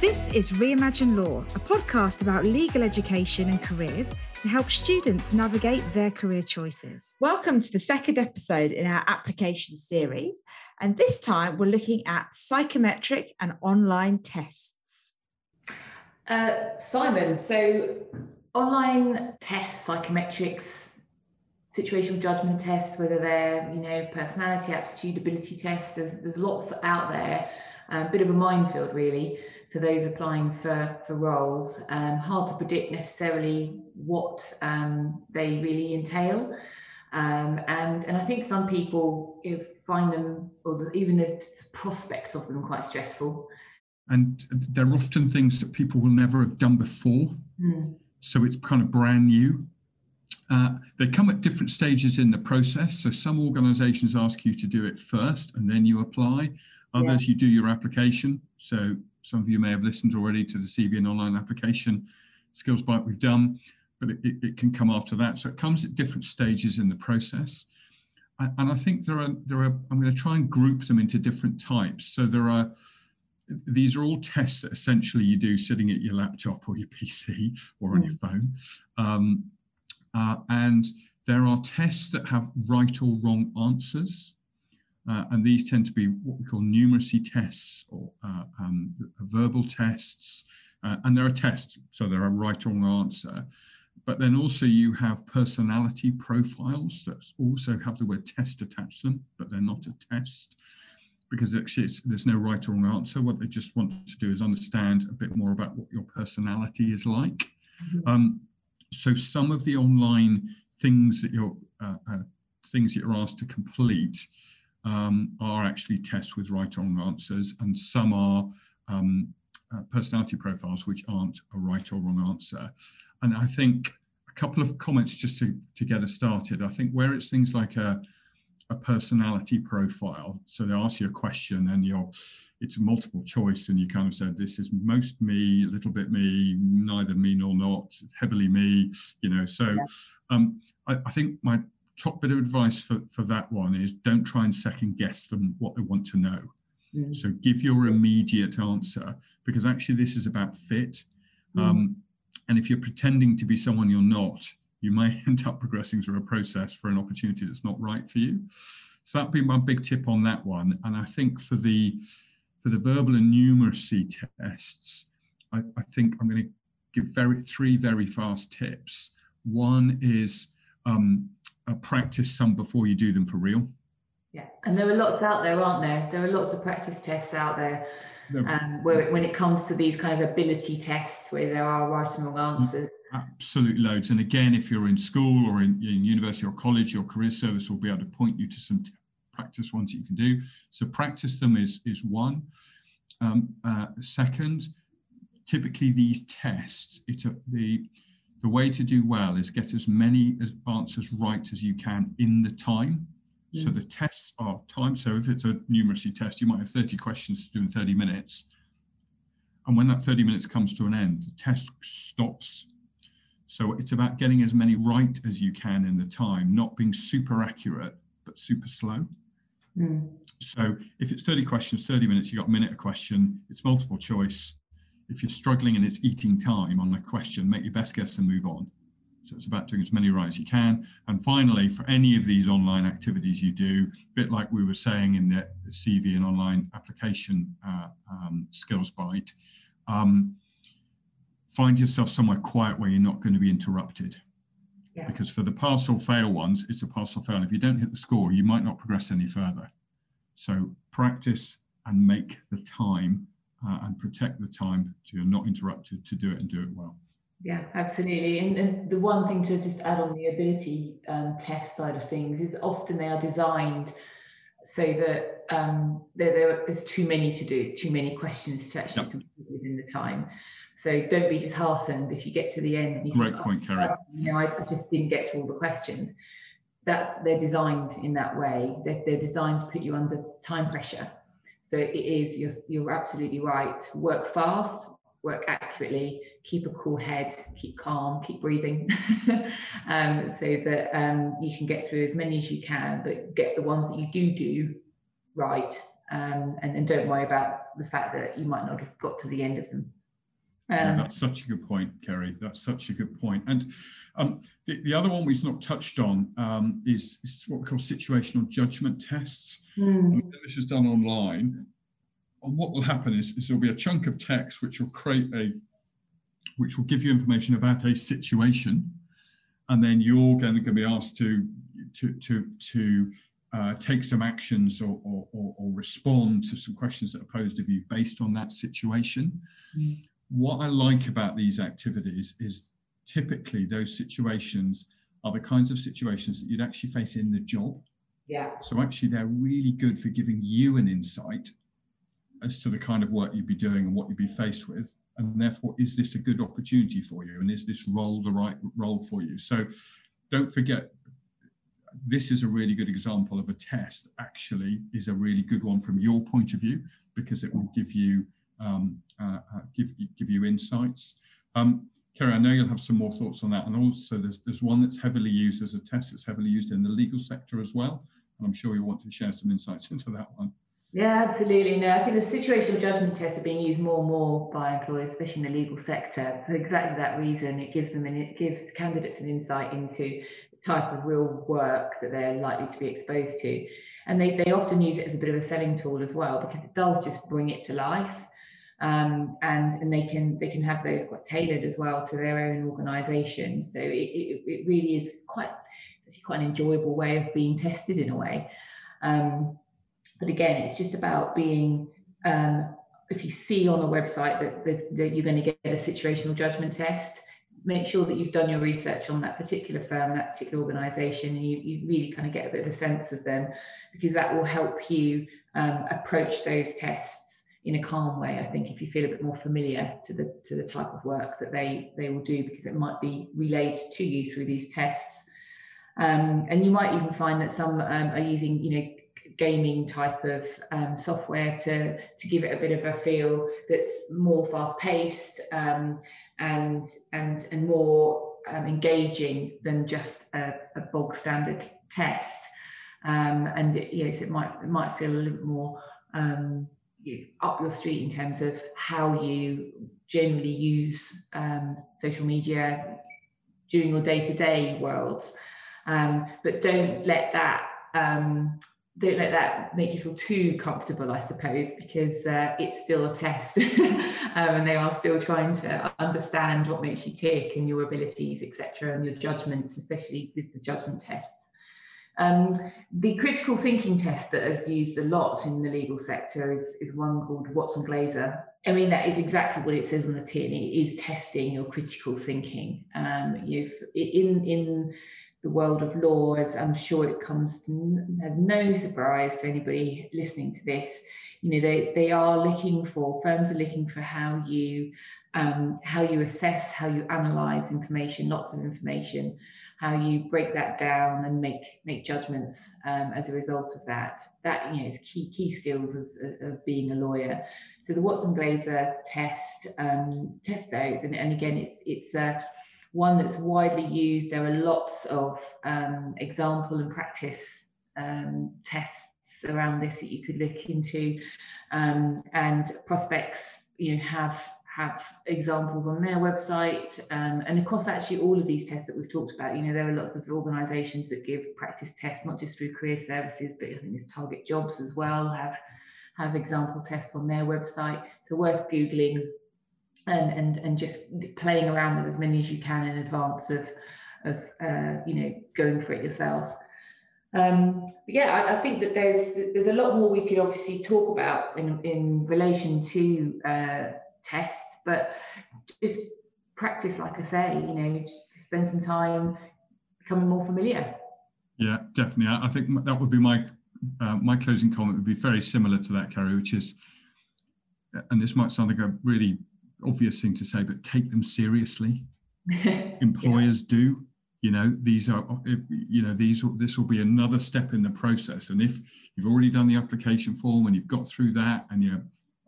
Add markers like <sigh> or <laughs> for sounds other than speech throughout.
This is Reimagine Law, a podcast about legal education and careers to help students navigate their career choices. Welcome to the second episode in our application series. And this time we're looking at psychometric and online tests. Uh, Simon, so online tests, psychometrics, situational judgment tests, whether they're, you know, personality, aptitude, ability tests, there's, there's lots out there. A bit of a minefield, really for those applying for, for roles. Um, hard to predict necessarily what um, they really entail. Um, and, and I think some people find them, or the, even the prospect of them, quite stressful. And they're often things that people will never have done before. Mm. So it's kind of brand new. Uh, they come at different stages in the process. So some organizations ask you to do it first and then you apply. Others, yeah. you do your application. So some of you may have listened already to the CV and online application skills bite we've done, but it, it, it, can come after that. So it comes at different stages in the process. And I think there are, there are, I'm going to try and group them into different types. So there are, these are all tests that essentially you do sitting at your laptop or your PC or on mm. your phone. Um, uh, and there are tests that have right or wrong answers. Uh, and these tend to be what we call numeracy tests or uh, um, verbal tests. Uh, and there are tests, so there are right or wrong answer. But then also you have personality profiles that also have the word test attached to them, but they're not a test because actually there's no right or wrong answer. What they just want to do is understand a bit more about what your personality is like. Mm-hmm. Um, so some of the online things that you're uh, uh, things that you're asked to complete um, are actually tests with right or wrong answers, and some are um, uh, personality profiles which aren't a right or wrong answer. And I think a couple of comments just to, to get us started. I think where it's things like a, a personality profile, so they ask you a question and you're it's a multiple choice and you kind of said this is most me a little bit me neither me nor not heavily me you know so um, I, I think my top bit of advice for, for that one is don't try and second guess them what they want to know. Mm. So give your immediate answer because actually this is about fit. Mm. Um, and if you're pretending to be someone you're not, you may <laughs> end up progressing through a process for an opportunity that's not right for you. So that'd be my big tip on that one. And I think for the for the verbal and numeracy tests, I, I think I'm going to give very three very fast tips. One is um, uh, practice some before you do them for real. Yeah, and there are lots out there, aren't there? There are lots of practice tests out there. Um, where when it comes to these kind of ability tests where there are right and wrong mm, answers. Absolutely loads. And again, if you're in school or in, in university or college, your career service will be able to point you to some t- practice ones that you can do. So practice them is, is one. Um, uh, second, typically these tests, it's a, the the way to do well is get as many as answers right as you can in the time. So mm. the tests are time. So if it's a numeracy test, you might have 30 questions to do in 30 minutes. And when that 30 minutes comes to an end, the test stops. So it's about getting as many right as you can in the time, not being super accurate, but super slow. Mm. So if it's 30 questions, 30 minutes, you got a minute a question, it's multiple choice if you're struggling and it's eating time on a question, make your best guess and move on. So it's about doing as many right as you can. And finally, for any of these online activities you do, a bit like we were saying in the CV and online application uh, um, skills bite, um, find yourself somewhere quiet where you're not going to be interrupted. Yeah. Because for the pass or fail ones, it's a pass or fail. And if you don't hit the score, you might not progress any further. So practice and make the time uh, and protect the time so you're not interrupted to do it and do it well. Yeah, absolutely. And, and the one thing to just add on the ability um, test side of things is often they are designed so that um, there, there, there's too many to do, too many questions to actually yep. complete within the time. So don't be disheartened if you get to the end and you Great point, Kerry. Oh, you know, I, I, just didn't get to all the questions. That's they're designed in that way. They're, they're designed to put you under time pressure. So it is, you're, you're absolutely right. Work fast, work accurately, keep a cool head, keep calm, keep breathing, <laughs> um, so that um, you can get through as many as you can, but get the ones that you do do right um, and, and don't worry about the fact that you might not have got to the end of them. Um, yeah, that's such a good point, Kerry. That's such a good point. And um, the, the other one we've not touched on um, is, is, what we call situational judgment tests. Mm. This is done online. And what will happen is, is there'll be a chunk of text which will create a, which will give you information about a situation, and then you're going to be asked to to to to uh, take some actions or, or, or, or, respond to some questions that are posed of you based on that situation. Mm what I like about these activities is typically those situations are the kinds of situations that you'd actually face in the job. Yeah. So actually, they're really good for giving you an insight as to the kind of work you'd be doing and what you'd be faced with. And therefore, is this a good opportunity for you? And is this role the right role for you? So don't forget, this is a really good example of a test, actually, is a really good one from your point of view, because it will give you um, uh, uh, give, give you insights. Um, Kerry, I know you'll have some more thoughts on that. And also there's, there's one that's heavily used as a test that's heavily used in the legal sector as well. And I'm sure you want to share some insights <laughs> into that one. Yeah, absolutely. No, I think the situational judgment tests are being used more and more by employers, especially in the legal sector, for exactly that reason. It gives them and it gives candidates an insight into the type of real work that they're likely to be exposed to. And they, they often use it as a bit of a selling tool as well, because it does just bring it to life um, and and they can they can have those quite tailored as well to their own organisation. So it, it, it, really is quite quite an enjoyable way of being tested in a way. Um, but again, it's just about being um, if you see on a website that, that you're going to get a situational judgment test, make sure that you've done your research on that particular firm, that particular organisation, and you, you really kind of get a bit of a sense of them because that will help you um, approach those tests in a calm way i think if you feel a bit more familiar to the to the type of work that they they will do because it might be relayed to you through these tests. Um, and you might even find that some um, are using you know gaming type of um, software to to give it a bit of a feel that's more fast paced um, and and and more um, engaging than just a, a bog standard test. Um, and it, it might it might feel a little more um, you up your street in terms of how you generally use um, social media during your day-to-day world um, but don't let that um, don't let that make you feel too comfortable i suppose because uh, it's still a test. <laughs> Um, and they are still trying to understand what makes you tick and your abilities etc and your judgments especially with the judgment tests um, the critical thinking test that is used a lot in the legal sector is, is one called Watson Glaser. I mean, that is exactly what it says on the tin. It is testing your critical thinking. Um, you've, in, in the world of law, as I'm sure it comes to, no surprise to anybody listening to this, you know, they, they are looking for, firms are looking for how you, um, how you assess, how you analyze information, lots of information, how you break that down and make make judgments um, as a result of that. That you know is key key skills as, of being a lawyer. So the Watson Glaser test um, test those, and, and again it's it's uh, one that's widely used. There are lots of um, example and practice um, tests around this that you could look into, um, and prospects you know have have examples on their website. Um, and across actually all of these tests that we've talked about, you know, there are lots of organisations that give practice tests, not just through career services, but I think there's Target Jobs as well, have have example tests on their website. So worth Googling and and and just playing around with as many as you can in advance of of uh, you know going for it yourself. Um, but yeah, I, I, think that there's there's a lot more we could obviously talk about in in relation to uh, tests, but just practice, like I say, you know, spend some time becoming more familiar. Yeah, definitely. I think that would be my uh, my closing comment would be very similar to that, Kerry, which is, and this might sound like a really obvious thing to say, but take them seriously. <laughs> Employers yeah. do. You know, these are, you know, these this will be another step in the process. And if you've already done the application form and you've got through that, and you're,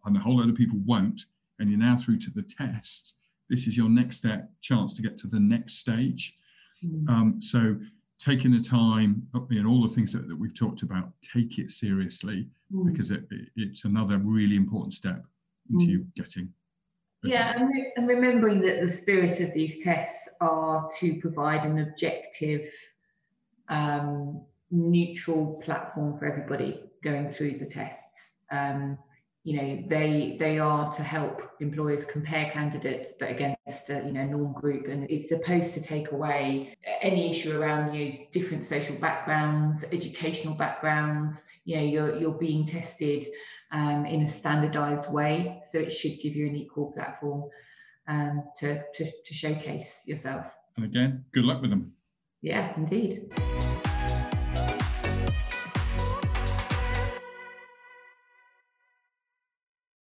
and a whole lot of people won't, and you're now through to the test, this is your next step chance to get to the next stage. Mm. Um, so taking the time, and all the things that, that we've talked about, take it seriously mm. because it, it, it's another really important step into mm. you getting. Yeah, and, re- and remembering that the spirit of these tests are to provide an objective, um, neutral platform for everybody going through the tests. Um, you know they they are to help employers compare candidates but against a you know norm group and it's supposed to take away any issue around you know, different social backgrounds educational backgrounds. You know you're you're being tested um, in a standardized way so it should give you an equal platform um, to, to to showcase yourself. And again good luck with them. Yeah indeed